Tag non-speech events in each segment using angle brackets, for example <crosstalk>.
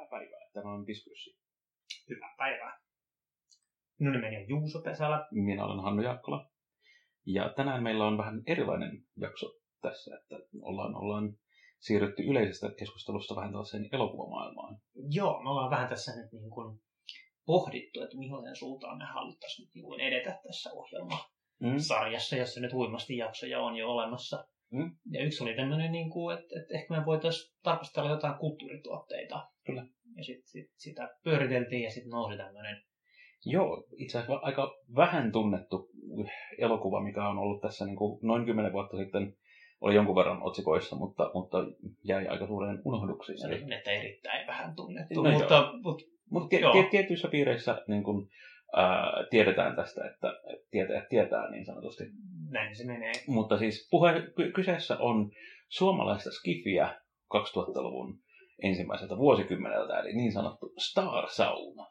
Hyvää päivää. Tämä on Diskurssi. Hyvää päivää. Minun nimeni on Juuso Pesälä. Minä olen Hannu Jakkola. Ja tänään meillä on vähän erilainen jakso tässä, että ollaan, ollaan siirrytty yleisestä keskustelusta vähän tällaiseen elokuvamaailmaan. Joo, me ollaan vähän tässä nyt niin kuin pohdittu, että millaisen suuntaan me haluttaisiin nyt niin kuin edetä tässä ohjelmasarjassa, mm. jossa nyt huimasti jaksoja on jo olemassa. Mm. Ja yksi oli tämmöinen, niin kuin, että, että ehkä me voitaisiin tarkastella jotain kulttuurituotteita. Kyllä. Ja sitten sit, sitä pyöriteltiin ja sitten nousi tämmöinen Joo, itse asiassa aika vähän tunnettu elokuva, mikä on ollut tässä niin kuin noin kymmenen vuotta sitten, oli jonkun verran otsikoissa, mutta, mutta jäi aika suureen unohduksiin. Se on erittäin vähän tunnettu, no mutta, mutta, mutta tie, tietyissä piireissä niin kuin, ää, tiedetään tästä, että, että tietää, tietää niin sanotusti. Näin se menee. Mutta siis puhe, kyseessä on suomalaista skifiä 2000-luvun ensimmäiseltä vuosikymmeneltä, eli niin sanottu Star Sauna.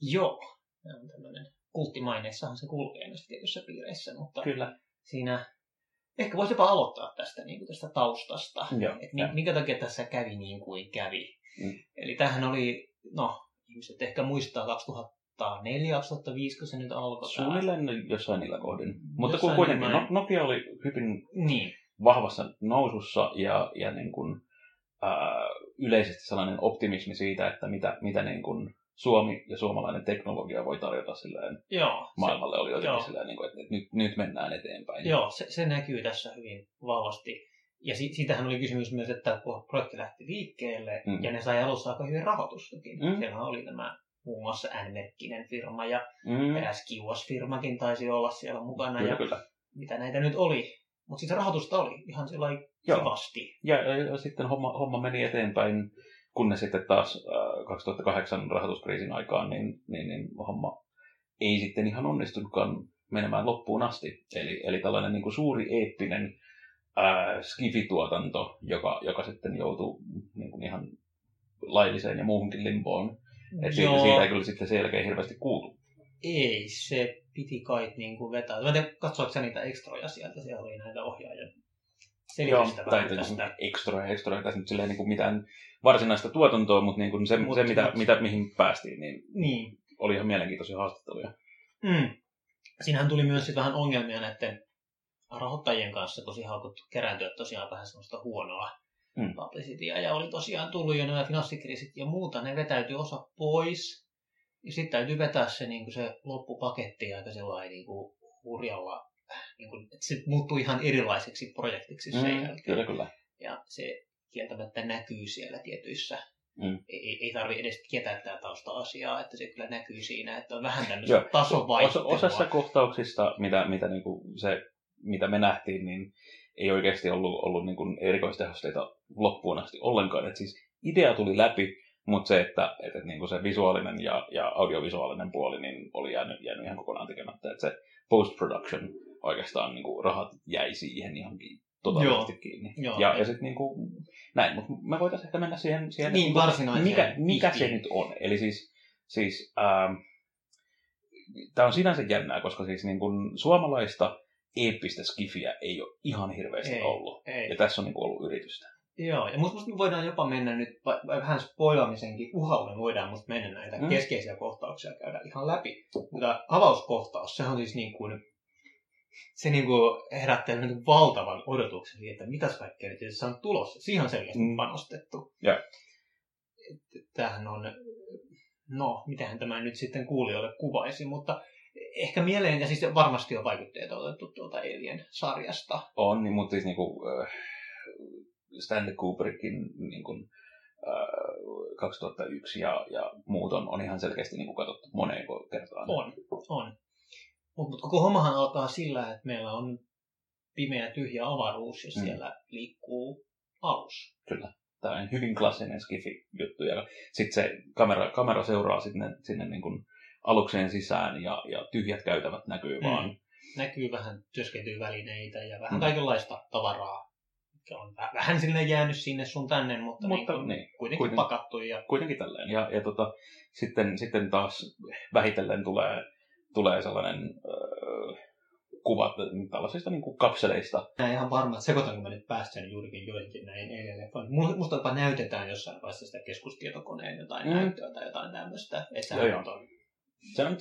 Joo, on tämmöinen kulttimaineessahan se kulkee näissä tietyissä piireissä, mutta Kyllä. siinä ehkä voisi jopa aloittaa tästä, niin kuin tästä taustasta, Joo, että minkä takia tässä kävi niin kuin kävi. Mm. Eli tähän oli, no ihmiset ehkä muistaa 2004, 2005, kun se nyt alkoi. Suunnilleen tämä. jossain niillä kohdin. Mutta kun kuitenkin no, Nokia oli hyvin niin. vahvassa nousussa ja, ja niin kuin, ää, yleisesti sellainen optimismi siitä, että mitä, mitä niin kuin Suomi ja suomalainen teknologia voi tarjota silleen joo, maailmalle, oli jotenkin joo. silleen, niin kuin, että nyt, nyt mennään eteenpäin. Joo, se, se näkyy tässä hyvin vahvasti. Ja si- siitähän oli kysymys myös, että kun projekti lähti liikkeelle mm. ja ne sai alussa aika hyvin rahoitustakin. Mm. Siellä oli tämä muun muassa N-merkkinen firma ja mm. eräs Kiuas-firmakin taisi olla siellä mukana. Kyllä, ja kyllä. Mitä näitä nyt oli. Mutta sitä rahoitusta oli ihan sellainen kivasti. Ja, ja, ja sitten homma, homma meni eteenpäin kunnes sitten taas 2008 äh, rahoituskriisin aikaan, niin, niin, niin homma ei sitten ihan onnistunutkaan menemään loppuun asti. Eli, eli tällainen niin kuin suuri eeppinen äh, skifituotanto, joka, joka sitten joutuu niin kuin ihan lailliseen ja muuhunkin limboon. Että siitä, siitä ei kyllä sitten sen jälkeen hirveästi kuultu. Ei, se piti kai niin kuin vetää. Mä tiedän, katsoitko sä niitä ekstroja sieltä? Siellä oli näitä ohjaajia Joo, tai tästä. Ekstroja, ekstroja, tässä nyt silleen niin kuin mitään varsinaista tuotantoa, mutta niin kuin se, mut, se mitä, mut. mitä, mihin päästiin, niin, niin. oli ihan mielenkiintoisia haastatteluja. Mm. Siinähän tuli myös vähän ongelmia näiden rahoittajien kanssa, kun siihen alkoi kerääntyä tosiaan vähän semmoista huonoa mm. publicitya, ja oli tosiaan tullut jo nämä finanssikriisit ja muuta, ne vetäytyi osa pois, ja sitten täytyy vetää se, niin kuin se loppupaketti aika sellainen niin kuin hurjalla, niin kuin, että se muuttui ihan erilaiseksi projektiksi sen mm, jälkeen. Kyllä, kyllä. Ja se kieltämättä näkyy siellä tietyissä. Mm. Ei, ei tarvi edes tietää tätä tausta-asiaa, että se kyllä näkyy siinä, että on vähän tämmöistä tasovaihtelua. osassa kohtauksista, mitä, mitä, niin kuin se, mitä me nähtiin, niin ei oikeasti ollut, ollut niin kuin erikoistehosteita loppuun asti ollenkaan. Et siis idea tuli läpi, mutta se, että, että, että niin kuin se visuaalinen ja, ja audiovisuaalinen puoli niin oli jäänyt, jäänyt ihan kokonaan tekemättä. Että se post-production oikeastaan niin kuin rahat jäi siihen ihan totaalisesti Joo. kiinni. Joo. Ja, ja sitten niin kuin, näin, mutta me voitaisiin ehkä mennä siihen, siihen niin, niin mikä, mikä se nyt on. Eli siis, siis ähm, tämä on sinänsä jännää, koska siis niin kuin suomalaista eeppistä skifiä ei ole ihan hirveästi ei, ollut. Ei. Ja tässä on niin kuin ollut yritystä. Joo, ja musta me voidaan jopa mennä nyt, vähän spoilaamisenkin uhalle voidaan musta mennä näitä mm. keskeisiä kohtauksia käydä ihan läpi. Mutta avauskohtaus, se on siis niin kuin se niin kuin herättää niin valtavan odotuksen siitä, että mitäs kaikkea nyt on tulossa. Siihen on selkeästi mm. panostettu. Yeah. Tämähän on, no, mitähän tämä nyt sitten kuulijoille kuvaisi, mutta ehkä mieleen, ja siis varmasti on vaikutteita otettu tuolta Alien-sarjasta. On, niin, mutta siis niin kuin, äh, Stanley Kubrickin niin kuin, äh, 2001 ja, ja muut on, on ihan selkeästi niin kuin katsottu moneen kertaan. On, on. Mutta mut koko hommahan alkaa sillä, että meillä on pimeä tyhjä avaruus ja mm. siellä liikkuu alus. Kyllä. Tämä on hyvin klassinen skifi-juttu. Ja sitten se kamera, kamera seuraa sinne, sinne niin kuin alukseen sisään ja, ja tyhjät käytävät näkyy mm. vaan. Näkyy vähän työskentelyvälineitä ja vähän mm. kaikenlaista tavaraa. On vähän sinne jäänyt sinne sun tänne, mutta, mutta niin, niin, kuitenkin kuiten, pakattu. Ja... Kuitenkin tälleen. Ja, ja tota, sitten, sitten taas vähitellen tulee tulee sellainen äh, kuvat tällaisista niin kuin kapseleista. Mä en ihan varma, että sekoitanko mä nyt päässäni juurikin joihinkin näin eilen. Musta jopa näytetään jossain vaiheessa sitä keskustietokoneen jotain mm. näyttöä tai jotain tämmöistä. Että joo, joo. On... Se on...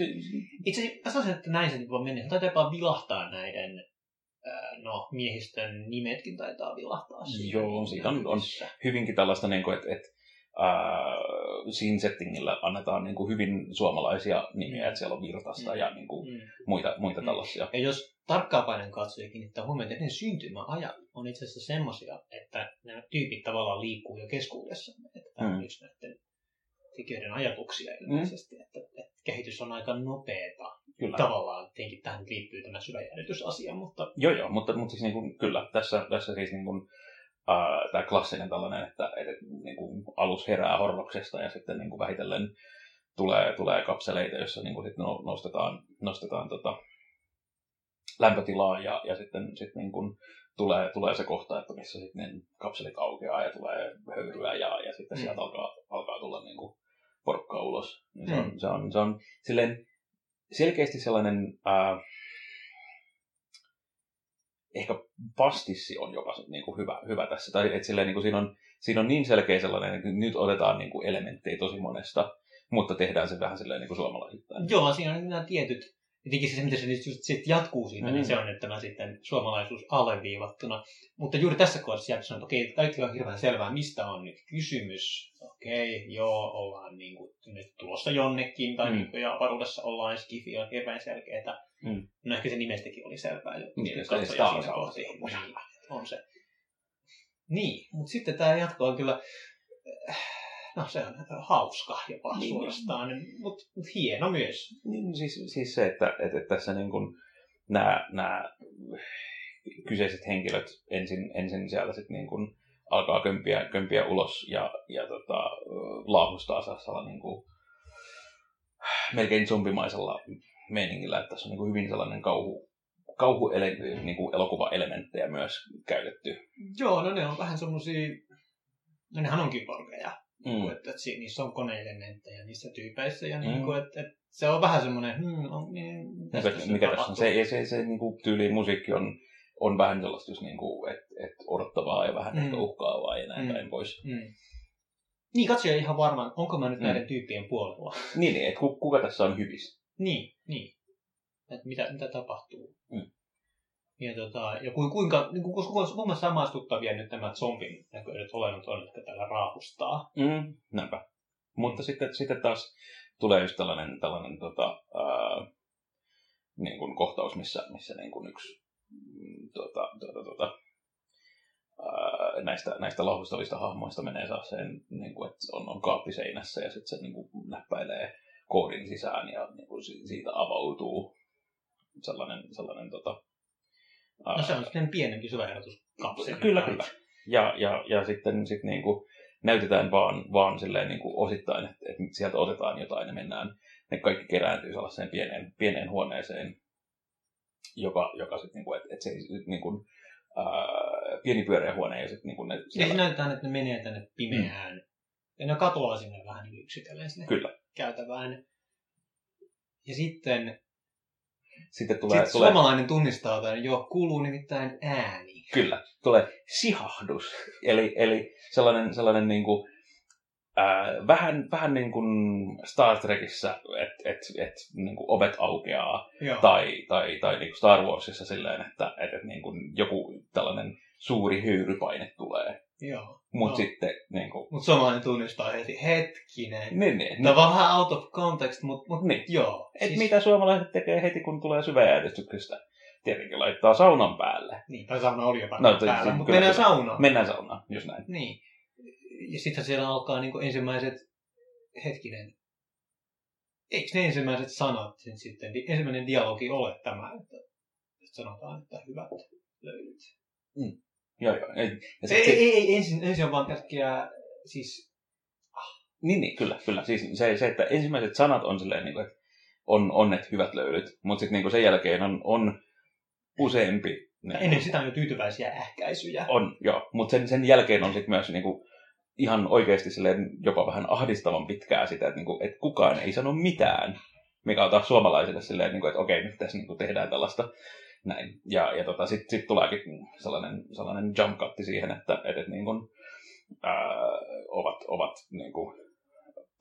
Itse asiassa sanoisin, että näin se voi mennä. Taitaa jopa vilahtaa näiden no, miehistön nimetkin taitaa vilahtaa. Siinä Joo, siitä on, on hyvinkin tällaista, niin kuin, että, että äh, siinä settingillä annetaan niin kuin hyvin suomalaisia nimiä, mm. että siellä on Virtasta mm. ja niin kuin, mm. muita, muita mm. tällaisia. Ja jos tarkkaapainen katsoja kiinnittää huomioon, että ne syntymäajat on itse asiassa semmoisia, että nämä tyypit tavallaan liikkuu jo keskuudessa. Että tämä on mm. yksi näiden tekijöiden ajatuksia ilmeisesti, mm. että, että kehitys on aika nopeata. Kyllä. Tavallaan tietenkin tähän liittyy tämä syväjäädytysasia, mutta... Joo, joo, mutta, mutta siis niin kuin, kyllä, tässä, tässä siis niin kuin, äh, tämä klassinen tällainen, että, että niin kuin alus herää horroksesta ja sitten niin kuin vähitellen tulee, tulee kapseleita, joissa niin kuin sitten no, nostetaan, nostetaan tota, lämpötilaa ja, ja sitten sit niin kuin tulee, tulee se kohta, että missä sitten kapselit aukeaa ja tulee höyryä ja, ja sitten mm. sieltä alkaa, alkaa tulla niin kuin porkkaa ulos. Niin se, on, mm. se, on, se on silleen selkeästi sellainen, ää, ehkä pastissi on jopa niin kuin hyvä, hyvä tässä. Tai että silleen, niin kuin siinä, on, siinä on niin selkeä sellainen, että nyt otetaan niin kuin elementtejä tosi monesta, mutta tehdään se vähän silleen niin kuin suomalaisittain. Joo, siinä on nämä tietyt Jotenkin se, miten se just sit jatkuu siitä, mm. niin se on nyt tämä sitten suomalaisuus alleviivattuna. Mutta juuri tässä kohdassa jää sanoa, että okei, kaikki on hirveän selvää, mistä on nyt kysymys. Okei, joo, ollaan niin kuin, nyt tulossa jonnekin, tai mm. niin, ja avaruudessa ollaan, Skifi on hirveän selkeää. Mm. No ehkä se nimestäkin oli selvää, jo niin, se siinä kohti. Niin, on se. Niin, mutta sitten tämä jatko on kyllä no se on hauska jopa niin, suorastaan, niin, mutta mut hieno myös. Niin, siis, siis se, että, että, että tässä niin kuin nämä, nämä kyseiset henkilöt ensin, ensin sieltä sitten niin kuin alkaa kömpiä, kömpiä ulos ja, ja tota, laahustaa sellaisella niin kuin, melkein zombimaisella meiningillä, että tässä on niin kuin hyvin sellainen kauhu, kauhu niin kuin elokuva-elementtejä myös käytetty. Joo, no ne on vähän semmoisia, no nehän on kyborgeja. Mm. Niin kuin, että, niissä on koneelementtejä niissä tyypeissä. Ja mm. niin kuin, että, että se on vähän semmoinen, hmm, on, niin, mikä, mikä tässä on? Se, se, se, se niin kuin tyyli musiikki on, on vähän sellaista just niin kuin, että, että odottavaa ja vähän mm. ehkä uhkaavaa ja näin mm. päin pois. Mm. Niin, katsoja ihan varmaan, onko mä nyt mm. näiden tyyppien puolella. Niin, niin että kuka tässä on hyvissä. Niin, niin. Että mitä, mitä tapahtuu. Mm. Ja, tota, ja kuinka, niin kuin, kuinka samaistuttavia nyt nämä zombin näköiset olennot on, jotka täällä raahustaa. Mm, näinpä. Mutta sitten, sitten taas tulee just tällainen, tällainen tota, ää, niin kuin kohtaus, missä, missä niin kuin yksi mm, tota, tota, tota, ää, näistä, näistä lauhustavista hahmoista menee sen, niin kuin, että on, on kaappi seinässä ja sitten se niin kuin, näppäilee koodin sisään ja niin kuin, siitä avautuu sellainen, sellainen tota, No se on sitten pienempi syväherätyskapseli. Kyllä, kyllä. Ja, ja, ja sitten sit niinku näytetään vaan, vaan silleen niinku osittain, että, että sieltä otetaan jotain ja mennään, ne kaikki kerääntyy sellaiseen pieneen, pieneen huoneeseen, joka, joka sitten niinku, että, että se niinku, ää, pieni pyöreä huone ja sitten niinku ne... Siellä... Siis näytetään, että ne menee tänne pimeään. Mm. Ja ne katoaa sinne vähän niin yksitellen sinne Kyllä. käytävään. Ja sitten sitten tulee... Sitten tulee... suomalainen tunnistaa tämän, jo kuuluu nimittäin ääni. Kyllä, tulee sihahdus. Eli, eli sellainen, sellainen niin kuin, äh, vähän, vähän niin kuin Star Trekissä, että et, et, niin kuin ovet aukeaa. Joo. Tai, tai, tai niin kuin Star Warsissa silleen, että et, et, niin kuin joku tällainen suuri höyrypaine tulee. Joo. Mut no. sitten niin kuin... Mut suomalainen tunnistaa heti, hetkinen. Niin, niin. Tämä on vähän out of context, mutta mut, niin. joo. Et siis... mitä suomalaiset tekee heti, kun tulee syväjärjestyksestä? Tietenkin laittaa saunan päälle. Niin, tai sauna oli jo no, päällä, siis, mutta mennään kyllä. saunaan. Mennään saunaan, just näin. Niin. Ja sitten siellä alkaa niin ensimmäiset, hetkinen, eikö ne ensimmäiset sanat sitten, ensimmäinen dialogi ole tämä, että, että sanotaan, että hyvät löydyt. Mm. Joo, joo. Ei, ja ei, ei, ei, ensin, ensin on vaan pelkkiä, siis... Ah. Niin, niin, kyllä, kyllä. Siis se, se että ensimmäiset sanat on silleen, niin kuin, että on onnet hyvät löydyt, mutta sitten niin sen jälkeen on, on useampi. Niin, ennen sitä on jo tyytyväisiä ähkäisyjä. On, joo. Mutta sen, sen jälkeen on sitten myös niin kuin, ihan oikeasti silleen jopa vähän ahdistavan pitkää sitä, että, niin kuin, että kukaan ei sano mitään. Mikä on taas suomalaisille silleen, niin kuin, että okei, nyt tässä niin kuin, tehdään tällaista näin. Ja, ja tota, sitten sit tuleekin sellainen, sellainen jump cutti siihen, että, että, että niin kuin, ää, ovat, ovat niin kuin,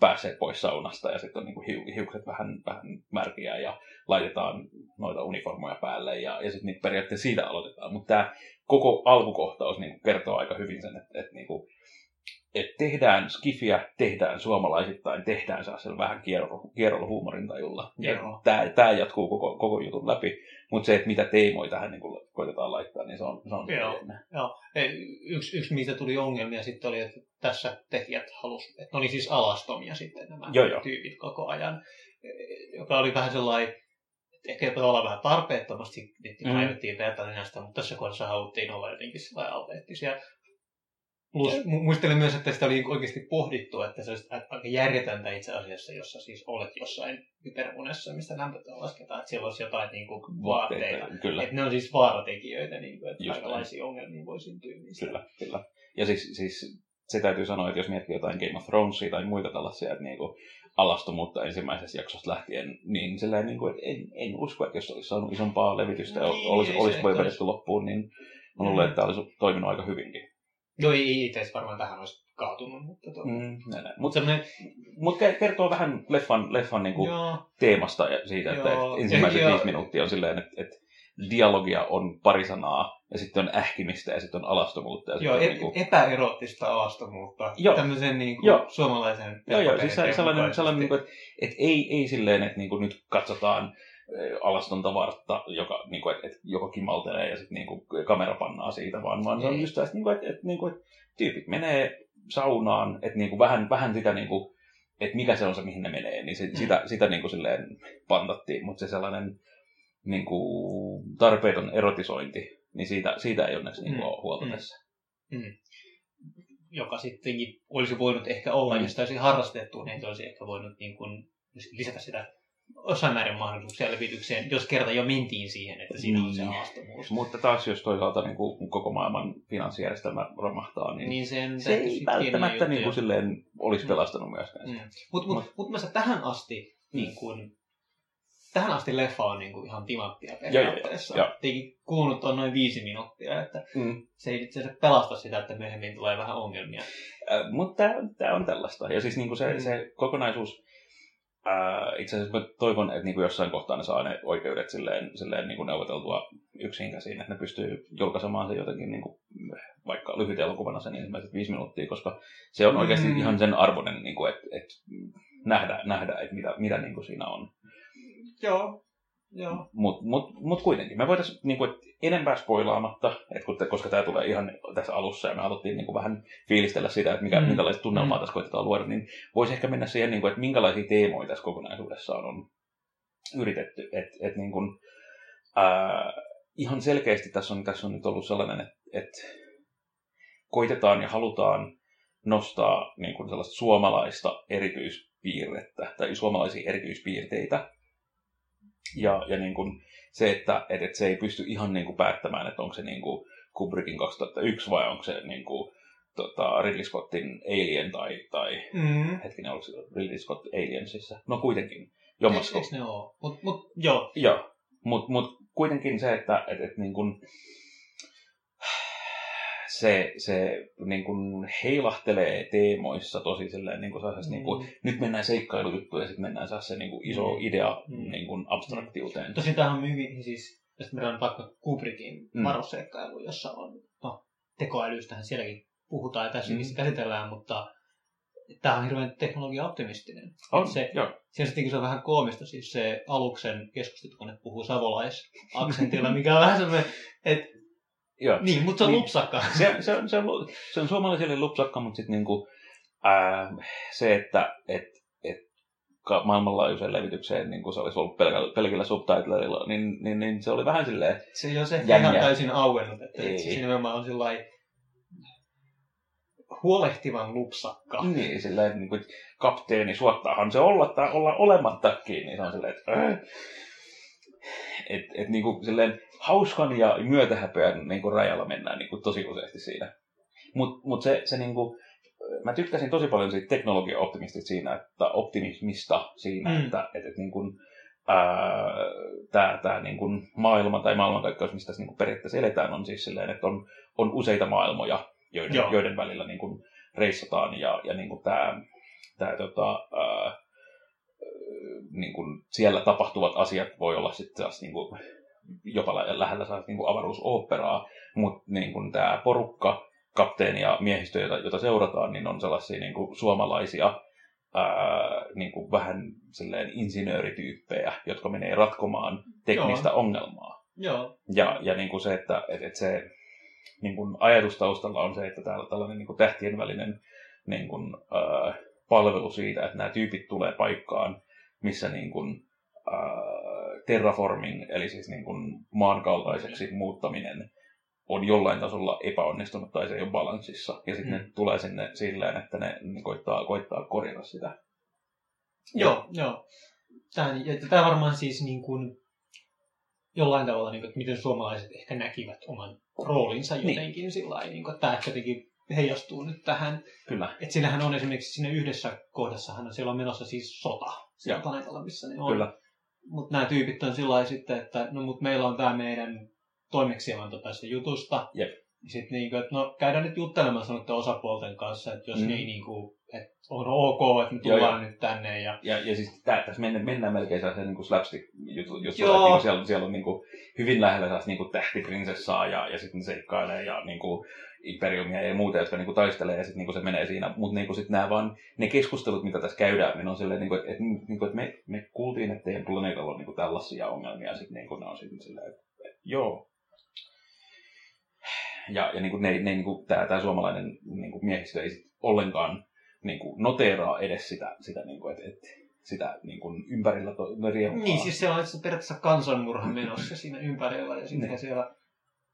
pääsee pois saunasta ja sitten on niin kuin hiukset vähän, vähän märkiä ja laitetaan noita uniformoja päälle ja, ja sitten niin periaatteessa siitä aloitetaan. Mutta tämä koko alkukohtaus niin kertoo aika hyvin sen, että, että niin kuin, että tehdään skifiä, tehdään suomalaisittain, tehdään sellaisella vähän kierrolla, huumorintajulla. Tämä, tämä jatkuu koko, koko jutun läpi, mutta se, että mitä teemoja tähän niin koitetaan laittaa, niin se on, se on Joo. Joo. Yksi, yksi, mistä tuli ongelmia sitten oli, että tässä tekijät halusivat, että ne oli siis alastomia sitten nämä joo, joo. tyypit koko ajan, joka oli vähän sellainen, että ehkä tavallaan vähän tarpeettomasti mm. kaivettiin vertainen mutta tässä kohdassa haluttiin olla jotenkin sellainen alteettisia Plus muistelen myös, että sitä oli oikeasti pohdittu, että se olisi aika järjetöntä itse asiassa, jossa siis olet jossain hyperunessa, mistä lämpötä lasketaan, että siellä olisi jotain niin kuin vaatteita. Kyllä. Että ne on siis vaaratekijöitä, niin kuin, että Just kaikenlaisia näin. ongelmia voi syntyä niistä. Kyllä, kyllä. Ja siis, siis se täytyy sanoa, että jos miettii jotain Game of Thronesia tai muita tällaisia, että niin kuin alastomuutta ensimmäisestä jaksosta lähtien, niin sellainen, niin kuin, että en, en usko, että jos olisi saanut isompaa levitystä ja niin, olisi, olisi voi vedetty loppuun, niin mä luulen, mm. että tämä olisi toiminut aika hyvinkin. Joo, ei itse varmaan tähän olisi kaatunut, mutta tuo... mm, Mutta sellainen... mut kertoo vähän leffan, leffan niinku teemasta ja siitä, että et ensimmäiset ja, viisi minuuttia on silleen, että et dialogia on pari sanaa, ja sitten on ähkimistä, ja sitten on alastomuutta. Ja joo, e- niinku... epäeroottista alastomuutta. Joo. Tämmöisen niinku joo. suomalaisen... Joo, joo, siis sellainen, sellainen niinku, että et ei, ei silleen, että niinku nyt katsotaan alastonta vartta, joka, niin kuin, että, että joko kimaltelee ja sitten niin kuin, kamera pannaa siitä, vaan, vaan se on just tästä, niin kuin, että, että, niin kuin, että tyypit menee saunaan, että niin kuin, vähän, vähän sitä, niin kuin, että mikä se on se, mihin ne menee, niin se, mm. sitä, sitä niin kuin, silleen pantattiin, mutta se sellainen niin kuin, tarpeeton erotisointi, niin siitä, siitä ei onneksi niin kuin, mm. ole huolta mm. tässä. Mm. Joka sittenkin olisi voinut ehkä olla, mm. jos olisi harrastettu, niin olisi ehkä voinut niin kuin, lisätä sitä jossain määrin mahdollisuuksia levitykseen, jos kerta jo mentiin siihen, että siinä niin. on se niin. haastavuus. Mutta taas jos toisaalta niin kuin koko maailman finanssijärjestelmä romahtaa, niin, niin sen se ei välttämättä niin kuin silleen olisi mm. pelastanut myöskään. Mm. Mutta mut, mut, mut tähän asti mm. niin kuin, tähän asti leffa on niin kuin ihan timanttia periaatteessa. Ja, kuulunut on noin viisi minuuttia, että mm. se ei itse asiassa pelasta sitä, että myöhemmin tulee vähän ongelmia. Äh, mutta tämä on tällaista. Ja siis niin kuin se, mm. se kokonaisuus, Ää, itse asiassa mä toivon, että niin kuin jossain kohtaa ne saa ne oikeudet silleen, silleen niin kuin neuvoteltua yksin käsiin, että ne pystyy julkaisemaan se jotenkin niin kuin, vaikka lyhyt elokuvana sen ensimmäiset viisi minuuttia, koska se on oikeasti mm. ihan sen arvoinen, niin kuin, että, että nähdä, nähdä että mitä, mitä niin kuin siinä on. Joo, mutta mut, mut kuitenkin, me voitaisiin niinku, enempää spoilaamatta, et kun koska tämä tulee ihan tässä alussa ja me haluttiin niinku, vähän fiilistellä sitä, että mikä, mm. minkälaista tunnelmaa mm. tässä koitetaan luoda, niin voisi ehkä mennä siihen, niinku, että minkälaisia teemoja tässä kokonaisuudessaan on yritetty. Et, et, niinku, ää, ihan selkeästi tässä on, tässä on nyt ollut sellainen, että et koitetaan ja halutaan nostaa niin kuin sellaista suomalaista erityispiirrettä tai suomalaisia erityispiirteitä ja, ja niin kuin se, että, että, että se ei pysty ihan niin kuin päättämään, että onko se niin kuin Kubrickin 2001 vai onko se niin kuin, tota, Ridley Scottin Alien tai, tai mm. hetkinen, oliko se Ridley Scott Aliensissa? No kuitenkin. Jommasko. Eikö ne ole? Mut, mut, joo. Joo. Mutta mut kuitenkin se, että et, et, niin kuin, se, se niin kuin heilahtelee teemoissa tosi silleen, niin kuin mm. niin kuin, nyt mennään seikkailujuttuun ja sitten mennään saa se niin kuin iso mm. idea mm. niin kuin abstraktiuteen. Tosin tämähän on hyvin, siis, jos me on vaikka Kubrickin mm. varoseikkailu, jossa on, no, tekoälystähän sielläkin puhutaan ja tässäkin mm. käsitellään, mutta tämä on hirveän teknologia-optimistinen. On, se, joo. Siinä se on vähän koomista, siis se aluksen keskustelut, kun ne puhuu savolaisaksentilla, mikä on vähän semmoinen, että Joo. Niin, mutta se on niin, lupsakka. Se, se, on, se, on, se on suomalaisille lupsakka, mutta sitten niinku, ää, se, että et, et maailmanlaajuiseen levitykseen niin se olisi ollut pelkällä, pelkillä subtitleilla, niin, niin, niin, se oli vähän silleen Se ei ole se ihan täysin auennut, että ei. se nimenomaan on sillai huolehtivan lupsakka. Niin, silleen, niin kuin, kapteeni, suottaahan se olla tai olla olemattakin, niin se on silleen, että äh, et, et niinku silleen hauskan ja myötähäpeän niinku rajalla mennään niinku tosi useasti siinä. Mutta mut se, se niinku, mä tykkäsin tosi paljon siitä teknologia-optimistista siinä, että optimismista siinä, mm. että et, et niinku, tämä, niin kuin maailma tai maailmankaikkeus, mistä tässä niin kuin periaatteessa eletään, on siis silleen, että on, on useita maailmoja, joiden, joiden välillä niin kuin reissataan ja, ja niin kuin tämä, tämä tota, ää, niin kuin siellä tapahtuvat asiat voi olla sitten taas niin kuin jopa lähellä saa niin kuin avaruusoopperaa, mutta niin kuin tämä porukka, kapteeni ja miehistö, jota, jota seurataan, niin on sellaisia niin kuin suomalaisia ää, niin kuin vähän silleen insinöörityyppejä, jotka menee ratkomaan teknistä Joo. ongelmaa. Joo. Ja, ja niin kuin se, että et, et se niin kuin ajatus taustalla on se, että täällä tällainen niin kuin tähtien välinen niin kuin, ää, palvelu siitä, että nämä tyypit tulee paikkaan, missä niin kuin, ää, terraforming, eli siis niin kuin maankaltaiseksi muuttaminen, on jollain tasolla epäonnistunut tai se ei ole balanssissa. Ja sitten mm. ne tulee sinne silleen, että ne, ne koittaa, koittaa korjata sitä. Joo, joo. Tämä, tämä varmaan siis niin kuin jollain tavalla, niin kuin, että miten suomalaiset ehkä näkivät oman roolinsa niin. jotenkin niin. sillä lailla, niin kuin, että tämä jotenkin heijastuu nyt tähän. Kyllä. Että sillähän on esimerkiksi siinä yhdessä kohdassahan siellä on menossa siis sota siellä planeetalla, missä ne on. Kyllä. Mutta nämä tyypit on sillä sitten, että no mutta meillä on tämä meidän toimeksianto tästä jutusta. Jep. Sitten niin kuin, että no käydään nyt juttelemaan sanotte osapuolten kanssa, että jos mm. ei niin kuin, että on ok, että me tullaan Joo, nyt tänne. Ja, ja, ja siis tää, tässä mennään, mennään melkein sellaiseen niin slapstick juttu, juttu että niin siellä, siellä on niin kuin, hyvin lähellä sellaista niin kuin tähtiprinsessaa ja, ja sitten seikkailee ja niin kuin, imperiumia ja muuta, jotka niinku taistelee ja sitten niinku se menee siinä. Mutta niinku sit nämä vaan, ne keskustelut, mitä tässä käydään, niin on silleen, niinku, että et, niinku, et me, me kuultiin, että teidän planeetalla on niinku tällaisia ongelmia ja sitten niinku, ne on sitten silleen, että et, joo, ja, ja niin kuin ne, ne, niin kuin tämä, tämä suomalainen niin kuin miehistö ei sit ollenkaan niin kuin noteeraa edes sitä, sitä niin kuin, että, että sitä niin kuin ympärillä to, riehuttaa. Niin, siis se on periaatteessa kansanmurha menossa siinä ympärillä ja sitten siellä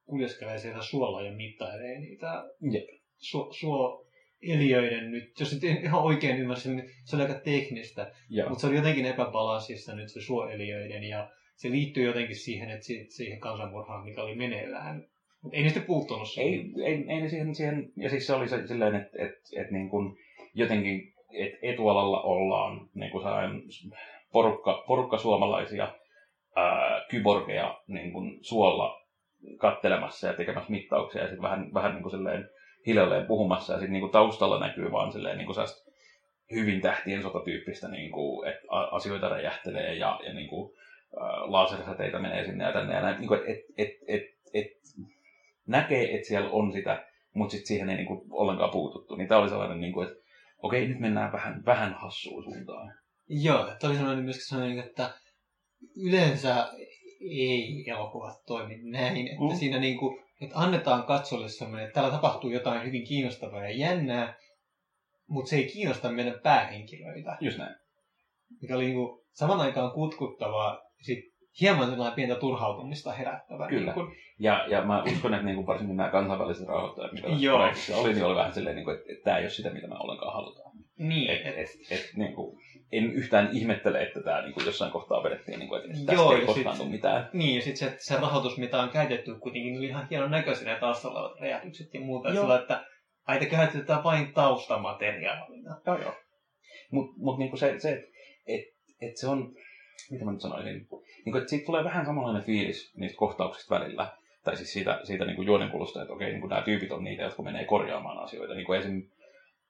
kuljeskelee siellä suolla ja mittailee niitä Jep. Su, suo, eliöiden nyt, jos nyt ihan oikein ymmärsin, niin se oli aika teknistä, Joo. mutta se oli jotenkin epäbalanssissa nyt se suoeliöiden ja se liittyy jotenkin siihen, että siihen kansanmurhaan, mikä oli meneillään mutta ei niistä puuttunut Ei, ei, ei siihen, siihen, ja siis se oli se, silleen, että et, et niin kuin jotenkin et etualalla ollaan niin kuin porukka, porukka suomalaisia ää, kyborgeja niin kuin suolla kattelemassa ja tekemässä mittauksia ja sitten vähän, vähän niin kuin silleen hiljalleen puhumassa ja sitten niin kuin taustalla näkyy vaan silleen niin kuin hyvin tähtien sotatyyppistä, niin kuin, että asioita räjähtelee ja, ja niin kuin, lasersäteitä menee sinne ja tänne ja näin, niin kuin, et, et, et, et, näkee, että siellä on sitä, mutta sitten siihen ei niinku ollenkaan puututtu. Niin tämä oli sellainen, niinku, että okei, nyt mennään vähän, vähän hassuun suuntaan. Joo, tämä oli sellainen myöskin sellainen, että yleensä ei elokuvat toimi näin, että mm. siinä niinku, että annetaan katsolle sellainen, että täällä tapahtuu jotain hyvin kiinnostavaa ja jännää, mutta se ei kiinnosta meidän päähenkilöitä. Just näin. Mikä oli niinku saman aikaan kutkuttavaa, sit hieman sellainen pientä turhautumista herättävä. Kyllä. Niin kun... ja, ja mä uskon, että niin kuin varsinkin nämä kansainväliset rahoittajat, mitä oli, niin oli vähän silleen, niin kuin, että, että tämä ei ole sitä, mitä me ollenkaan halutaan. Niin. Et, et, et, et, niin kuin, en yhtään ihmettele, että tämä niin kuin jossain kohtaa vedettiin, niin kuin, että tästä Joo, ei koskaan tule mitään. Niin, ja sitten se, se rahoitus, mitä on käytetty, kuitenkin oli ihan hienon näköisiä taustalla olevat räjähdykset ja muuta. Joo. Sillä, että ai te käytetään vain taustamateriaalina. Joo, joo. Mutta mut, niin se, se että et, et se on, mitä mä nyt sanoisin, niin kuin, että siitä tulee vähän samanlainen fiilis niistä kohtauksista välillä. Tai siis siitä, siitä niin kuin juonenkulusta, että okei, niin kuin nämä tyypit on niitä, jotka menee korjaamaan asioita. Niin kuin esim.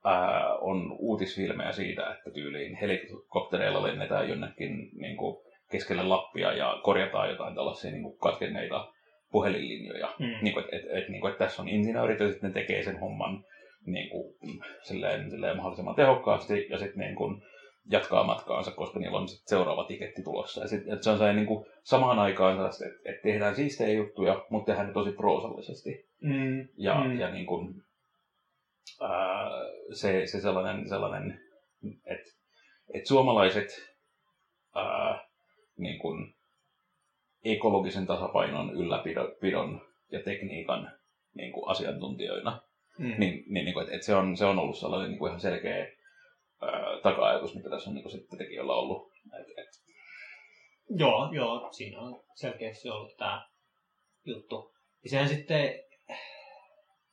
Ää, on uutisfilmejä siitä, että tyyliin helikoptereilla lennetään jonnekin niin kuin keskelle Lappia ja korjataan jotain tällaisia niin kuin katkenneita puhelinlinjoja. Mm. Niin kuin, että et, et, niin kuin, että tässä on insinöörit ja sitten ne tekee sen homman niin kuin, silleen, silleen mahdollisimman tehokkaasti ja sitten niin kuin, jatkaa matkaansa, koska niillä on sit seuraava tiketti tulossa. Ja sit, et se on se niin kuin, samaan aikaan sellaista, että, että tehdään siistejä juttuja, mutta tehdään ne tosi proosallisesti. Mm, ja, mm. ja niin kuin, ää, se, se sellainen, sellainen että että suomalaiset ää, niin kuin, ekologisen tasapainon ylläpidon ja tekniikan niin kuin asiantuntijoina, mm. niin, niin, niin kuin, että, että se, on, se on ollut sellainen niin kuin ihan selkeä taka-ajatus, mitä tässä on niin sitten tekijöillä ollut. Et, et. Joo, joo, siinä on selkeästi ollut tämä juttu. Ja sehän sitten,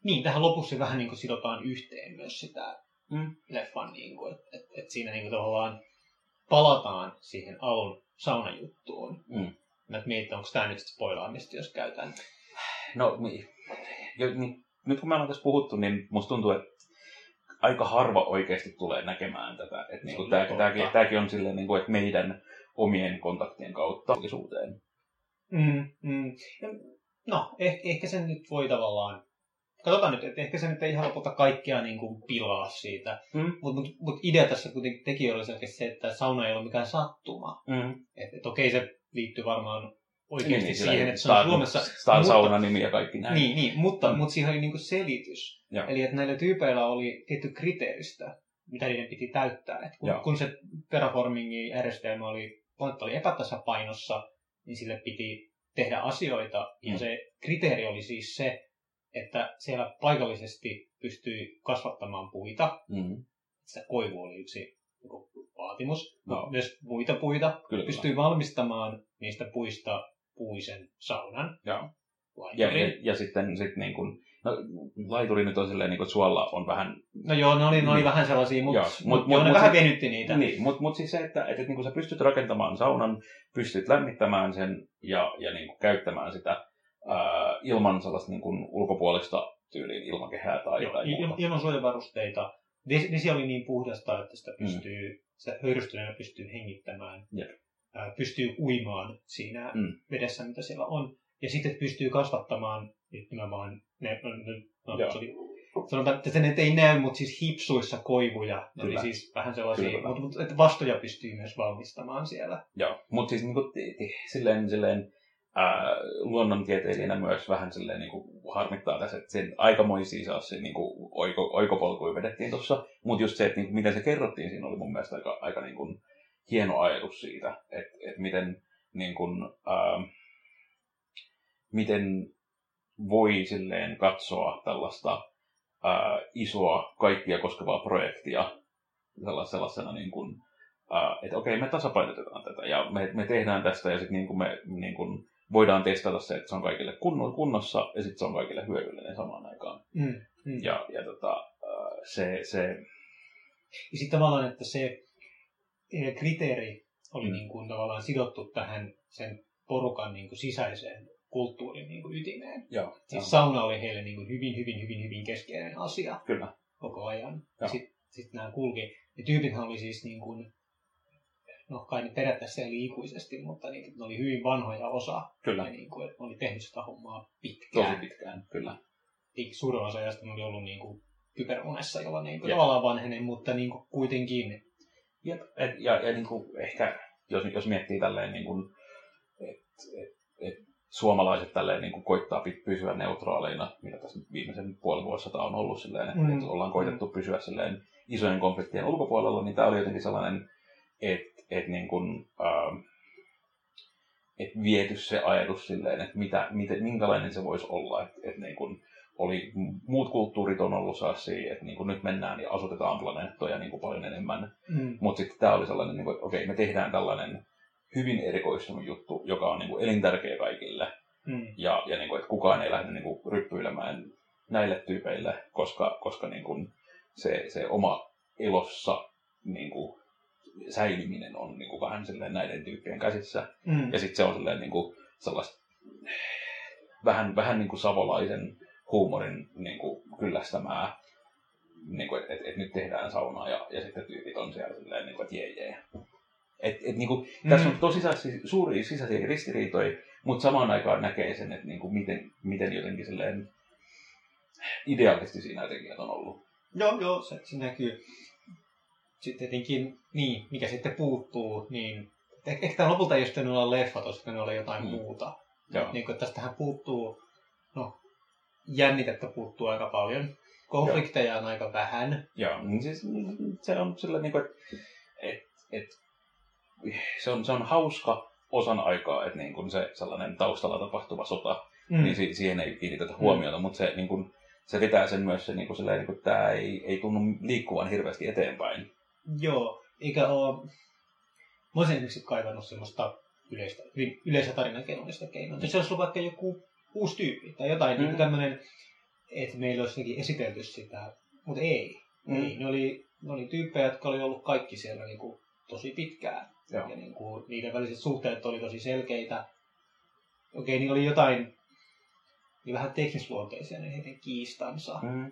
niin tähän lopussa vähän niin kuin sidotaan yhteen myös sitä mm. leffan, niin kuin, että et, et siinä niin kuin tavallaan palataan siihen alun saunajuttuun. Mm. Mä mietin, onko tämä nyt spoilaamista, jos käytän. No, niin, jo, niin, nyt kun me ollaan tässä puhuttu, niin musta tuntuu, että aika harva oikeasti tulee näkemään tätä. Että niin kuin, tämäkin, tämäkin, tämäkin on silleen, niin kuin, että meidän omien kontaktien kautta julkisuuteen. Mm, mm. No, eh, ehkä sen nyt voi tavallaan katsotaan nyt, että ehkä se nyt ei ihan lopulta kaikkea niin kuin pilaa siitä. Mm. Mutta mut, mut idea tässä kuitenkin teki oli selkeästi se, että sauna ei ole mikään sattuma. Mm. Että et okei, se liittyy varmaan oikeasti niin, niin siihen, että se on Suomessa... Star sauna nimi ja kaikki näin. Niin, niin mutta, mm. mutta siihen oli niin kuin selitys. Joo. Eli että näillä tyypeillä oli tietty kriteeristä, mitä niiden piti täyttää. Et kun, kun se terraformingin järjestelmä oli, oli epätasapainossa, niin sille piti tehdä asioita. Mm. Ja se kriteeri oli siis se, että siellä paikallisesti pystyi kasvattamaan puita. Mm. Se koivu oli yksi niin vaatimus. No. Myös muita puita. Kyllä, pystyi valmistamaan niistä puista puisen saunan. Ja, ja, ja, ja sitten sit niin kuin, no, laituri nyt on silleen, niin kuin, suolla on vähän... No joo, ne oli, ne oli niin. vähän sellaisia, mutta mut, mut, mut, ne mut, vähän venytti niitä. Niin, mutta mut siis se, että, että, että niin kuin sä pystyt rakentamaan saunan, pystyt lämmittämään sen ja, ja niin käyttämään sitä ää, ilman sellaista niin kuin ulkopuolista tyyliin ilmakehää tai Joo, il, ilman suojavarusteita. Vesi oli niin puhdasta, että sitä mm. pystyy, mm. sitä höyrystyneenä pystyy hengittämään. Ää, pystyy uimaan siinä mm. vedessä, mitä siellä on. Ja sitten pystyy kasvattamaan nimenomaan ne, ne, no, no, oli, sanotaan, että se ei näy, mutta siis hipsuissa koivuja. Ne oli siis vähän sellaisia, mutta, mutta että vastoja pystyy myös valmistamaan siellä. Joo, mutta siis niin kuin, silleen, silleen ää, luonnontieteilijänä myös vähän silleen niin kuin harmittaa tässä, että sen aikamoisia sellaisia niin oiko, oikopolkuja vedettiin tuossa, mutta just se, että niin kuin, miten se kerrottiin, siinä oli mun mielestä aika, aika niin kuin, hieno ajatus siitä, että, että miten, niin kuin, ää, miten voi silleen katsoa tällaista ää, isoa kaikkia koskevaa projektia sellaisena niin kuin, että okei, me tasapainotetaan tätä ja me, me tehdään tästä ja sitten niin me niin kuin, voidaan testata se, että se on kaikille kunnossa ja sitten se on kaikille hyödyllinen samaan aikaan. Mm, mm. Ja, ja tota, se, se... Ja sitten tavallaan, että se e, kriteeri oli mm. niin kuin tavallaan sidottu tähän sen porukan niin kuin sisäiseen kulttuurin niin kuin ytimeen. Joo, siis joo. sauna oli heille niin kuin hyvin, hyvin, hyvin, hyvin keskeinen asia Kyllä. koko ajan. Ja sitten sit nämä kulki. Ja tyypithän oli siis niin kuin no kai ne periaatteessa eli ikuisesti, mutta niin, ne oli hyvin vanhoja osa. Kyllä. Ja niin kuin, että ne oli tehnyt sitä hommaa pitkään. Tosi pitkään, kyllä. Suurin osa ajasta ne oli ollut niin kuin kyberunessa, jolla niin kuin tavallaan vanhenen, mutta niin kuin kuitenkin. Ja, et, ja, ja niin kuin ehkä, jos, jos miettii tälleen, niin kuin, et, et, et, suomalaiset tälleen niin kuin koittaa pysyä neutraaleina, mitä tässä viimeisen puolen vuosisata on ollut silleen, että, mm. että ollaan koitettu pysyä silleen isojen konfliktien ulkopuolella, niin tämä oli jotenkin sellainen, että et niin kun, ähm, et viety se ajatus silleen, että mitä, miten, minkälainen se voisi olla. Että et niin kun oli, muut kulttuurit on ollut sellaisia, että niin kun nyt mennään ja asutetaan planeettoja niin kuin paljon enemmän. Mm. Mutta sitten tämä oli sellainen, niin kuin, että okei, me tehdään tällainen hyvin erikoistunut juttu, joka on niin kuin elintärkeä kaikille. Mm. Ja, ja niin kuin, että kukaan ei lähde niin kuin, ryppyilemään näille tyypeille, koska, koska niin kuin, se, se oma elossa niin kuin, säilyminen on niin kuin vähän silleen näiden tyyppien käsissä. Mm. Ja sitten se on silleen niin kuin sellaista vähän, vähän niin kuin savolaisen huumorin niin kuin kyllästämää, niin kuin, että et, et nyt tehdään saunaa ja, ja sitten tyypit on siellä silleen, niin kuin, että jee jee. Et, et, niin kuin, mm. Tässä on tosi suuria sisäisiä ristiriitoja, mutta samaan aikaan näkee sen, että niin kuin, miten, miten jotenkin silleen idealisti siinä jotenkin on ollut. Joo, joo, se, se näkyy sitten tietenkin, niin, mikä sitten puuttuu, niin ehkä tämä lopulta ei olisi olla leffa, koska ne oli jotain mm. muuta. Joo. Niin kuin, tästähän puuttuu, no, jännitettä puuttuu aika paljon. Konflikteja Joo. on aika vähän. Joo, niin siis se on sillä niin kuin, että et, et, se, on, se on hauska osan aikaa, että niin kuin se sellainen taustalla tapahtuva sota, mm. niin si, siihen ei kiinnitetä huomiota, mm. mutta se, niin kuin, se vetää sen myös se, niin kuin, silleen, niin kuin, tämä ei, ei tunnu liikkuvan hirveästi eteenpäin. Joo, eikä ole... Mä olisin esimerkiksi kaivannut semmoista yleistä, yleistä tarinankerronnista keinoa. Se olisi ollut vaikka joku uusi tyyppi tai jotain mm. niin tämmöinen, että meillä olisi esitelty sitä, mutta ei. Mm. ei. Ne, oli, ne oli tyyppejä, jotka oli ollut kaikki siellä niin kuin tosi pitkään. Joo. Ja niin kuin, niiden väliset suhteet oli tosi selkeitä. Okei, niin oli jotain niin vähän teknisluonteisia ne heidän kiistansa. Mm.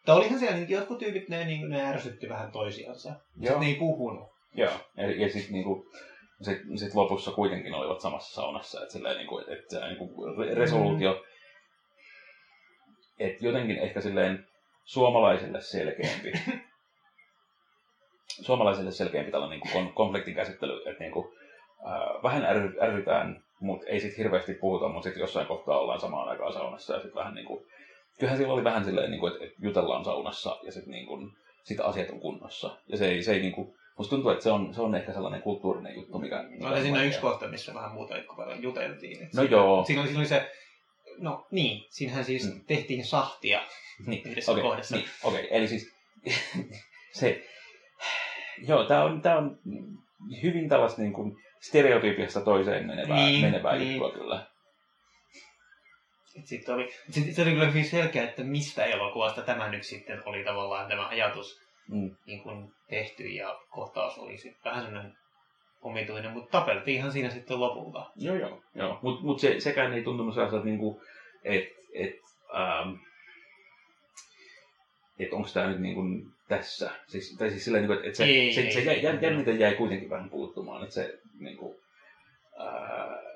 Mutta olihan siellä niin jotkut tyypit, ne, niin, ne ärsytti vähän toisiansa. Joo. Sitten ne ei puhunut. Joo, ja, ja sitten niinku, sit, sit lopussa kuitenkin olivat samassa saunassa, että silleen niinku, et, niinku re- resoluutio, että jotenkin ehkä silleen suomalaisille selkeämpi, <laughs> suomalaisille selkeämpi tällainen niinku kon, konfliktin käsittely, että niinku, ää, vähän ärry, ärrytään, mutta ei sit hirveästi puhuta, mutta sitten jossain kohtaa ollaan samaan aikaan saunassa ja sitten vähän niinku, kyllähän siellä oli vähän silleen, niinku, että et jutellaan saunassa ja sitten niinku, sit asiat on kunnossa. Ja se ei, se ei niinku, musta tuntuu, että se on, se on ehkä sellainen kulttuurinen juttu, mikä... mikä Oli on siinä vaikea. yksi kohta, missä vähän muuta kuin paljon juteltiin. Et No siinä, joo. Siinä oli, siinä oli se, no niin, siinähän siis Mm. tehtiin sahtia <laughs> Niin, yhdessä okei, kohdassa. Niin, okei, eli siis <laughs> se, joo, tämä on, tää on hyvin tällaista niin kuin stereotypiasta toiseen menevää, Niin, menevää niin. juttua kyllä. Et Sitten oli, sit, se oli kyllä hyvin selkeä, että mistä elokuvasta tämä nyt sitten oli tavallaan tämä ajatus Mm. niin kuin tehty ja kohtaus oli sitten vähän sellainen omituinen, mutta tapeltiinhan siinä sitten lopulta. Joo, joo. joo. Mutta mut se, sekään ei tuntunut sellaiselta, niin kuin, että et, ähm, et onko tämä nyt niin kuin tässä. Siis, tai siis silleen, niin kuin, että et se, Ei, se, ei, se ei, jä, ei. jä, jännite jäi kuitenkin vähän puuttumaan. Että se niin kuin, äh,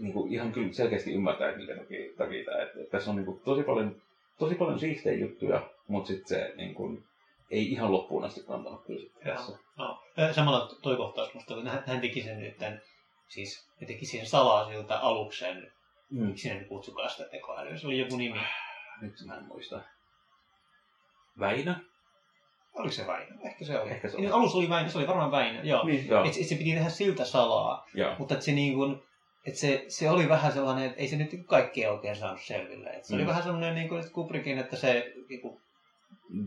niin kuin ihan kyllä selkeästi ymmärtää, että minkä takia, takia tämä. Että, että tässä on niin kuin, tosi paljon, tosi paljon siistejä juttuja, mutta sitten se niin kuin, ei ihan loppuun asti kantanut kyllä sitten tässä. No, ö, samalla toi kohtaus musta, oli, hän, hän teki sen nyt tämän, siis ne teki siihen salaa siltä aluksen, Mm. miksi ne nyt kutsukaan sitä tekoälyä, se oli joku nimi. Nyt mä en muista. Väinö? Oliko se Väinö? Ehkä se oli. Ehkä se oli. Alussa oli Väinö, se oli varmaan Väinö, joo. Niin, joo. Et, et se piti tehdä siltä salaa, joo. mutta et se niin kuin, et se, se oli vähän sellainen, että ei se nyt kaikkea oikein saanut selville. Et se oli Mm. vähän sellainen niin kuin Kubrickin, että se, niin, kuin,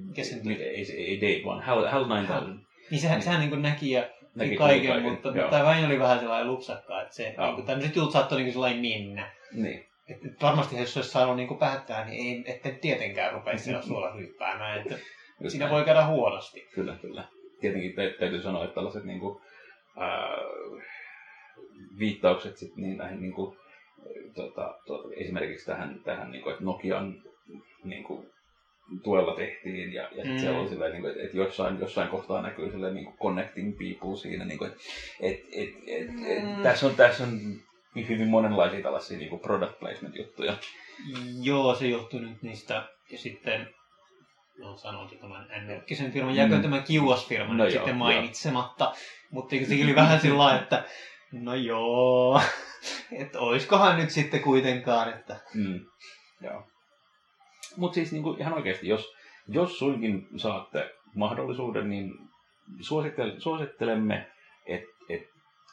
Mikä sen Ei, ei, ei, Dave, vaan Hell, Hell 9000. niin sehän, sehän niin kuin näki ja Näki kaiken, kaiken, mutta joo. tämä Väinö oli vähän sellainen lupsakka, että se, Joo. niin kuin, tämmöiset jutut saattoi niin kuin sellainen mennä. Niin. Et, et varmasti jos se olisi saanut niin kuin päättää, niin ei, ette tietenkään rupeisi siellä <laughs> suolla hyppäämään. Että Just siinä näin. voi käydä huonosti. Kyllä, kyllä. Tietenkin tä- täytyy sanoa, että tällaiset niin kuin, ää, viittaukset sit niin näihin niin kuin, tota, tota, esimerkiksi tähän, tähän niin kuin, että Nokian niin kuin, tuella tehtiin ja, ja Mm. siellä oli silleen, niin kuin, että, että jossain, jossain kohtaa näkyy silleen, niin kuin connecting people siinä, niin kuin, että et, et, et, et, Mm. tässä, on, tässä on hyvin monenlaisia tällaisia niin kuin product placement juttuja. Joo, se johtui nyt niistä. Ja sitten, no sanonkin tämän N-merkkisen firman, jääkö Mm. tämä Kiuas-firma No nyt joo, sitten joo. mainitsematta. Mutta se oli vähän sillä lailla, että no joo, <laughs> että oiskohan nyt sitten kuitenkaan, että Mm. Joo. Mutta siis niinku, ihan oikeasti, jos, jos suinkin saatte mahdollisuuden, niin suosittel, suosittelemme, että et,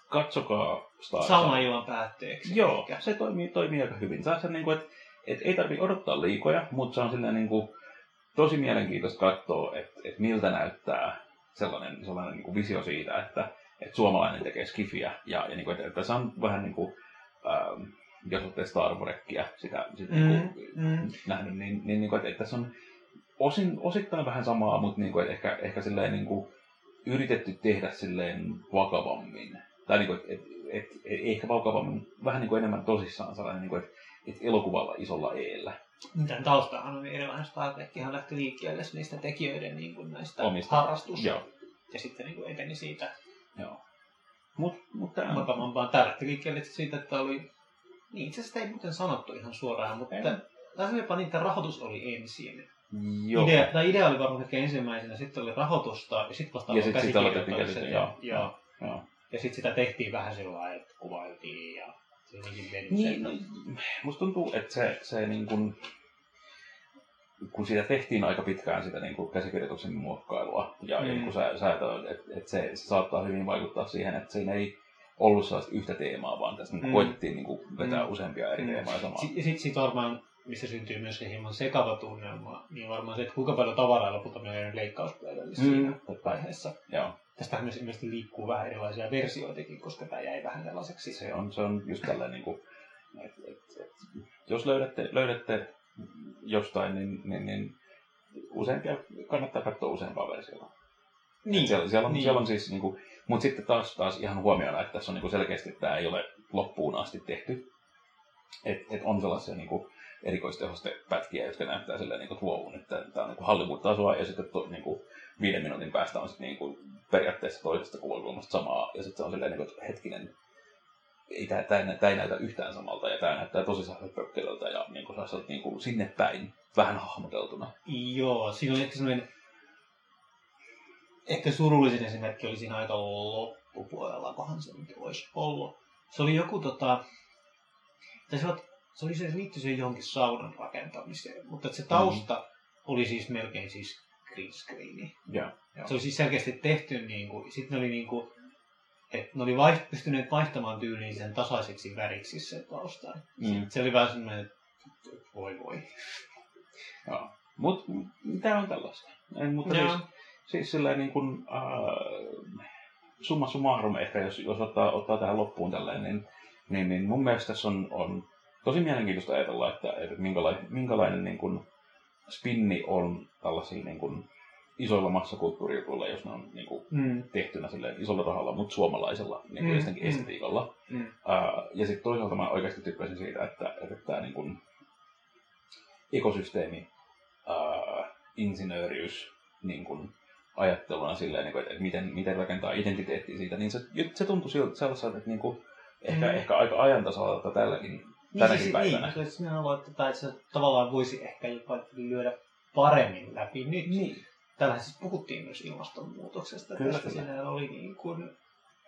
katsokaa Star saunaillan päätteeksi. Joo, Eikä- se toimii, toimii aika hyvin. Saa sen, niinku, että et ei tarvitse odottaa liikoja, mutta se on silleen, niinku, tosi mielenkiintoista katsoa, että et miltä näyttää sellainen, sellainen niinku visio siitä, että et suomalainen tekee skifiä. Ja, ja niinku, että, että se on vähän niin kuin, ähm, jos olette Star Wars-rekkiä sitä, sitä Mm, niinku, mm. nähnyt, niin, niin, niin kuin, että, että tässä on osin, osittain vähän samaa, mutta niin kuin, että ehkä, ehkä silleen, niin kuin, yritetty tehdä silleen vakavammin. Tai niin kuin, että, että, että, ehkä vakavammin, vähän niin kuin enemmän tosissaan sellainen, niin kuin, että, että elokuvalla isolla eellä. Tämän taustahan on erilainen Star Trekkihan lähti liikkeelle niistä tekijöiden niin kuin näistä Omista. harrastus. Joo, Ja sitten niin kuin eteni siitä joo. Mutta mut on... vakavampaan. Tää lähti liikkeelle siitä, että oli... Niin itse asiassa ei muuten sanottu ihan suoraan, mutta jopa niin, että rahoitus oli ensin. Joo. Idea, tai idea oli varmaan ehkä ensimmäisenä, sitten oli rahoitusta ja sitten vasta Ja alkoi sit- sit aloitettiin käsikirjoitukset, ja, joo. ja, Joo. ja sitten sitä tehtiin vähän sillä lailla, että kuvailtiin ja se jotenkin veni Niin, sen. no, musta tuntuu, että se, se niin kuin, kun siitä tehtiin aika pitkään sitä niin kuin käsikirjoituksen muokkailua ja, Mm. mm. niin sä, että, että se, se, saattaa hyvin vaikuttaa siihen, että siinä ei ollut sellaista yhtä teemaa, vaan tässä mm. Koitettiin niin kuin vetää Mm. useampia eri Mm. teemaa samaan. Sitten sit varmaan, missä syntyy myös se hieman sekava tunnelma, niin varmaan se, että kuinka paljon tavaraa lopulta menee leikkauspöydälle Mm. siinä vaiheessa. Joo, Tästähän myös ilmeisesti liikkuu vähän erilaisia versioitakin, koska tämä jäi vähän sellaiseksi. se on, se on just tällainen, niin kuin, että, että, että, jos löydätte, löydätte jostain, niin, niin, niin useampia, kannattaa katsoa useampaa versiota. Niin. Siellä, siellä, on, niin. siellä on siis, niin kuin, mutta sitten taas, taas ihan huomioida, että tässä on niin kuin selkeästi, että tämä ei ole loppuun asti tehty. Että et on sellaisia niin kuin, erikoistehostepätkiä, jotka näyttää silleen, niin kuin, että wow, nyt tämä on niin Hollywood-tasoa, ja sitten to, niin kuin, viiden minuutin päästä on sitten niin kuin, periaatteessa toisesta kuvakulmasta samaa, ja sitten se on silleen, niin kuin, että hetkinen, ei, tämä, tämä, tämä ei näytä yhtään samalta, ja tämä näyttää tosi pökkelöltä, ja niin kuin, niin kuin, sinne päin vähän hahmoteltuna. Joo, siinä on ehkä semmoinen, ehkä surullisin esimerkki oli siinä aika loppupuolella, kohan se nyt olisi ollut. Se oli joku tota, tai se, se oli se liittyi siihen johonkin saunan rakentamiseen, mutta se tausta mm. oli siis melkein siis green screeni. Yeah. Se oli siis selkeästi tehty niin kuin, sitten oli niin kuin, että ne oli vaiht- pystyneet vaihtamaan tyyliin sen tasaiseksi väriksi se tausta. Mm. Se oli vähän semmoinen, että voi voi. Joo. Mut mitä on tällaista? En, mutta siis, siis silleen niin kuin, äh, summa summarum ehkä, jos, jos ottaa, ottaa tähän loppuun tälleen, niin, niin, niin mun mielestä tässä on, on tosi mielenkiintoista ajatella, että, että minkälainen, minkälainen niin kuin, spinni on tällaisia niin kuin, isoilla massakulttuurijutuilla, jos ne on niin kuin, mm. tehtynä silleen, isolla rahalla, mutta suomalaisella niin kuin, mm. estetiikalla. Mm. Uh, ja sitten toisaalta mä oikeasti tykkäsin siitä, että, että tämä niin kuin, ekosysteemi, uh, insinööriys, niin kuin, ajatteluna silleen, niin kuin, että miten, miten rakentaa identiteettiä siitä, niin se, se tuntui sellaiselta, että niin kuin, ehkä, mm. ehkä aika ajantasalta tälläkin niin, tänäkin siis, päivänä. Niin, siis minä haluan, että, että se tavallaan voisi ehkä jopa lyödä paremmin läpi nyt. Niin. Täällä siis puhuttiin myös ilmastonmuutoksesta. Kyllä, tästä kyllä. Siinä oli niin kuin,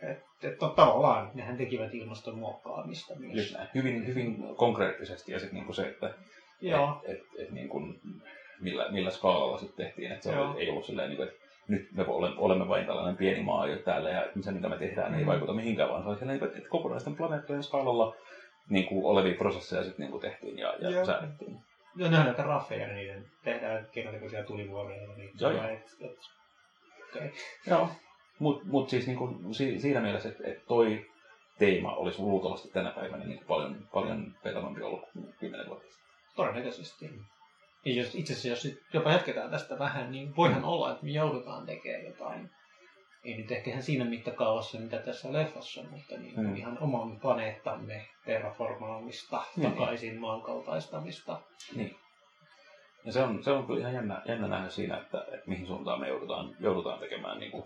että, että tavallaan nehän tekivät ilmaston muokkaamista myös. Just. Hyvin, hyvin konkreettisesti ja sitten niin se, että Joo. Et, et, et, niin kuin, millä, millä skaalalla sitten tehtiin. Että se oli, ei ollut silleen, niin kuin, että nyt me olemme vain tällainen pieni maa jo täällä ja se mitä me tehdään mm. ei vaikuta mihinkään, vaan se oli sellainen, että kokonaisten planeettojen skaalalla niin kuin olevia prosesseja sitten niin kuin tehtiin ja, ja Joo. säädettiin. Joo, ne on näitä raffeja, niiden tehdään keinotekoisia tulivuoria. Niin Joo. Et, et, okay. Joo, mutta mut siis niin kuin, si, siinä mielessä, että et toi teema olisi luultavasti tänä päivänä niin paljon, paljon vetävämpi ollut kuin kymmenen vuotta Todennäköisesti. Ja jos, itse asiassa, jos jopa jatketaan tästä vähän, niin voihan mm. olla, että me joudutaan tekemään jotain ei nyt ehkä ihan siinä mittakaavassa, mitä tässä leffassa, mutta niin mm. ihan oman planeettamme terraformaamista, niin. takaisin maankaltaistamista. Niin. Ja se on, se on kyllä ihan jännä, jännä nähdä siinä, että, että mihin suuntaan me joudutaan, joudutaan tekemään niin kuin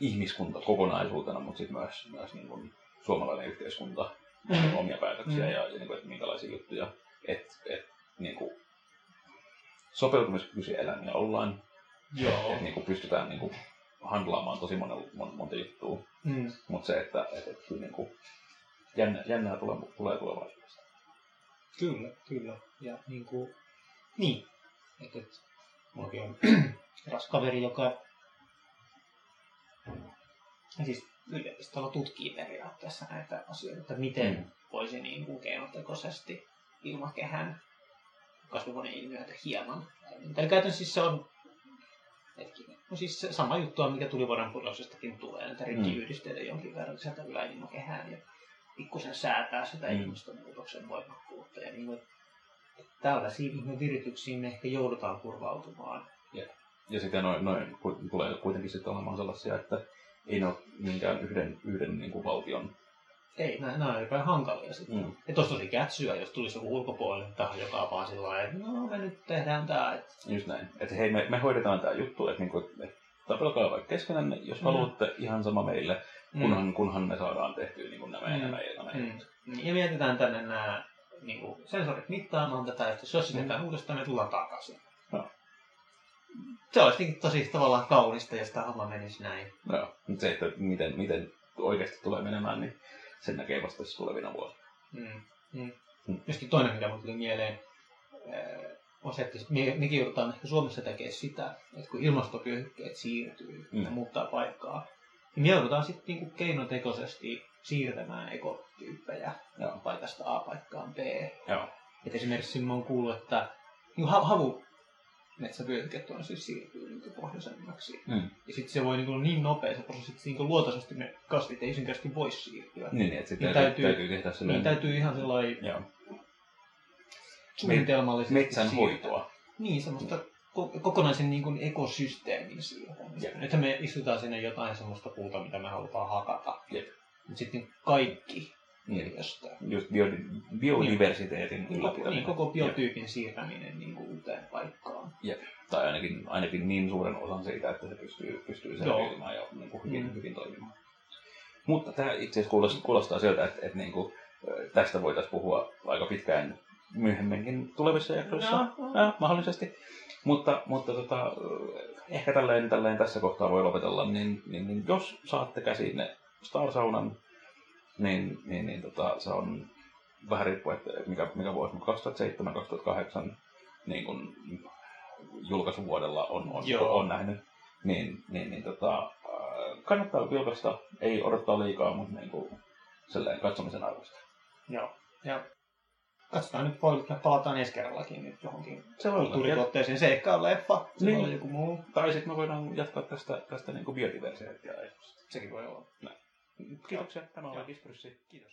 ihmiskunta kokonaisuutena, mutta sitten myös, myös niin kuin suomalainen yhteiskunta mm. omia päätöksiä mm. ja, ja niin kuin, että minkälaisia juttuja. Että et, niin kuin, sopeutumiskykyisiä eläimiä ollaan, Joo. Että niin kuin pystytään niin kuin handlaamaan tosi monella, mon, monta juttua. Mm. Mutta se, että, että, että kyllä niin kuin jännä, jännää tulee, tulee tulevaisuudesta. Kyllä, kyllä. Ja niin kuin, niin. Että, että mullakin on <clears throat> eräs kaveri, joka ja siis yliopistolla tutkii periaatteessa näitä asioita, että miten mm. voisi niin kuin keinotekoisesti ilmakehän kasvihuoneilmiöitä hieman. Eli käytännössä siis se on hetkinen. No siis se sama juttu mikä tuli vuoden purauksestakin tulee, että rikkiyhdisteiden mm. jonkin verran sieltä yläilmakehään ja pikkusen säätää sitä mm. ilmastonmuutoksen voimakkuutta. Ja niin kuin, tällaisiin ihme virityksiin me ehkä joudutaan kurvautumaan. Ja, ja sitten noin, noin tulee kuitenkin sitten olemaan sellaisia, että ei ne ole minkään yhden, yhden niin kuin valtion ei, nämä, nämä on jopa hankalia sitten. Mm. Ja tuossa tosi kätsyä, jos tulisi joku ulkopuolinen taho, joka vaan sillä lailla, että no me nyt tehdään tämä. Että... Just näin. Että hei, me, me hoidetaan tämä juttu, että niinku, et, tapelkaa vaikka keskenään, jos mm. haluatte, ihan sama meille, mm. kunhan, mm. kunhan me saadaan tehtyä niin kuin nämä mm. ja nämä ja nämä. Mm. Ja mietitään tänne nämä niin kuin sensorit mittaamaan tätä, että jos sytytään mm. uudestaan, me tullaan takaisin. No. Se olisi tosi tavallaan kaunista, jos tämä homma menisi näin. No, mutta se, että miten, miten oikeasti tulee menemään, niin sen näkee vasta tulevina vuosina. Mm. Mm. Mm. Myöskin toinen, mitä tuli mieleen, on se, että me, mekin joudutaan ehkä Suomessa tekemään sitä, että kun ilmastovyöhykkeet siirtyy mm. ja muuttaa paikkaa, niin me joudutaan sitten niinku keinotekoisesti siirtämään ekotyyppejä Joo. paikasta A paikkaan B. Joo. Et esimerkiksi mä oon kuullut, että niin havu metsävyöhyket on siis siirtyy niin pohjoisemmaksi. Mm. Ja sitten se voi niin, kuin niin nopea se prosessi, että niin luotaisesti ne kasvit ei yksinkertaisesti voi siirtyä. Niin, että sitten niin täytyy, täytyy, tehdä sellainen... Niin täytyy ihan sellainen suunnitelmallisesti Metsän hoitoa. Niin, semmoista kokonaisen niin kuin ekosysteemin siihen. Nyt me istutaan sinne jotain sellaista puuta, mitä me halutaan hakata. Jep. Sitten kaikki ilmiöstä. Just biodiversiteetin niin, koko, niin, koko biotyypin Jep. siirtäminen niin kuin uuteen paikkaan. Jep. Tai ainakin, ainakin niin suuren osan siitä, että se pystyy, pystyy selviytymään ja niin kuin hyvin, mm. hyvin toimimaan. Mutta tämä itse asiassa kuulostaa, kuulostaa sieltä, että, että niin kuin, tästä voitaisiin puhua aika pitkään myöhemminkin tulevissa jaksoissa, no, no. Ja, mahdollisesti. Mutta, mutta tota, ehkä tälleen, tälleen tässä kohtaa voi lopetella, niin, niin, niin jos saatte käsinne Star Saunan, niin, niin, niin tota, se on vähän riippuu, että mikä, mikä vuosi, mutta 2007-2008 niin kun julkaisuvuodella on, on, on nähnyt, niin, niin, niin tota, kannattaa vilkasta, ei odottaa liikaa, mutta niin kuin, katsomisen arvosta. Joo, ja katsotaan nyt, voi, palataan ensi kerrallakin nyt johonkin se voi kulttuurituotteeseen seikkailu leffa, se niin. voi joku muu. Tai sitten me voidaan jatkaa tästä, tästä niin biodiversiteettia. Sekin voi olla. Näin. Kiitoksia. Tämä oli Kispryssy. Kiitos.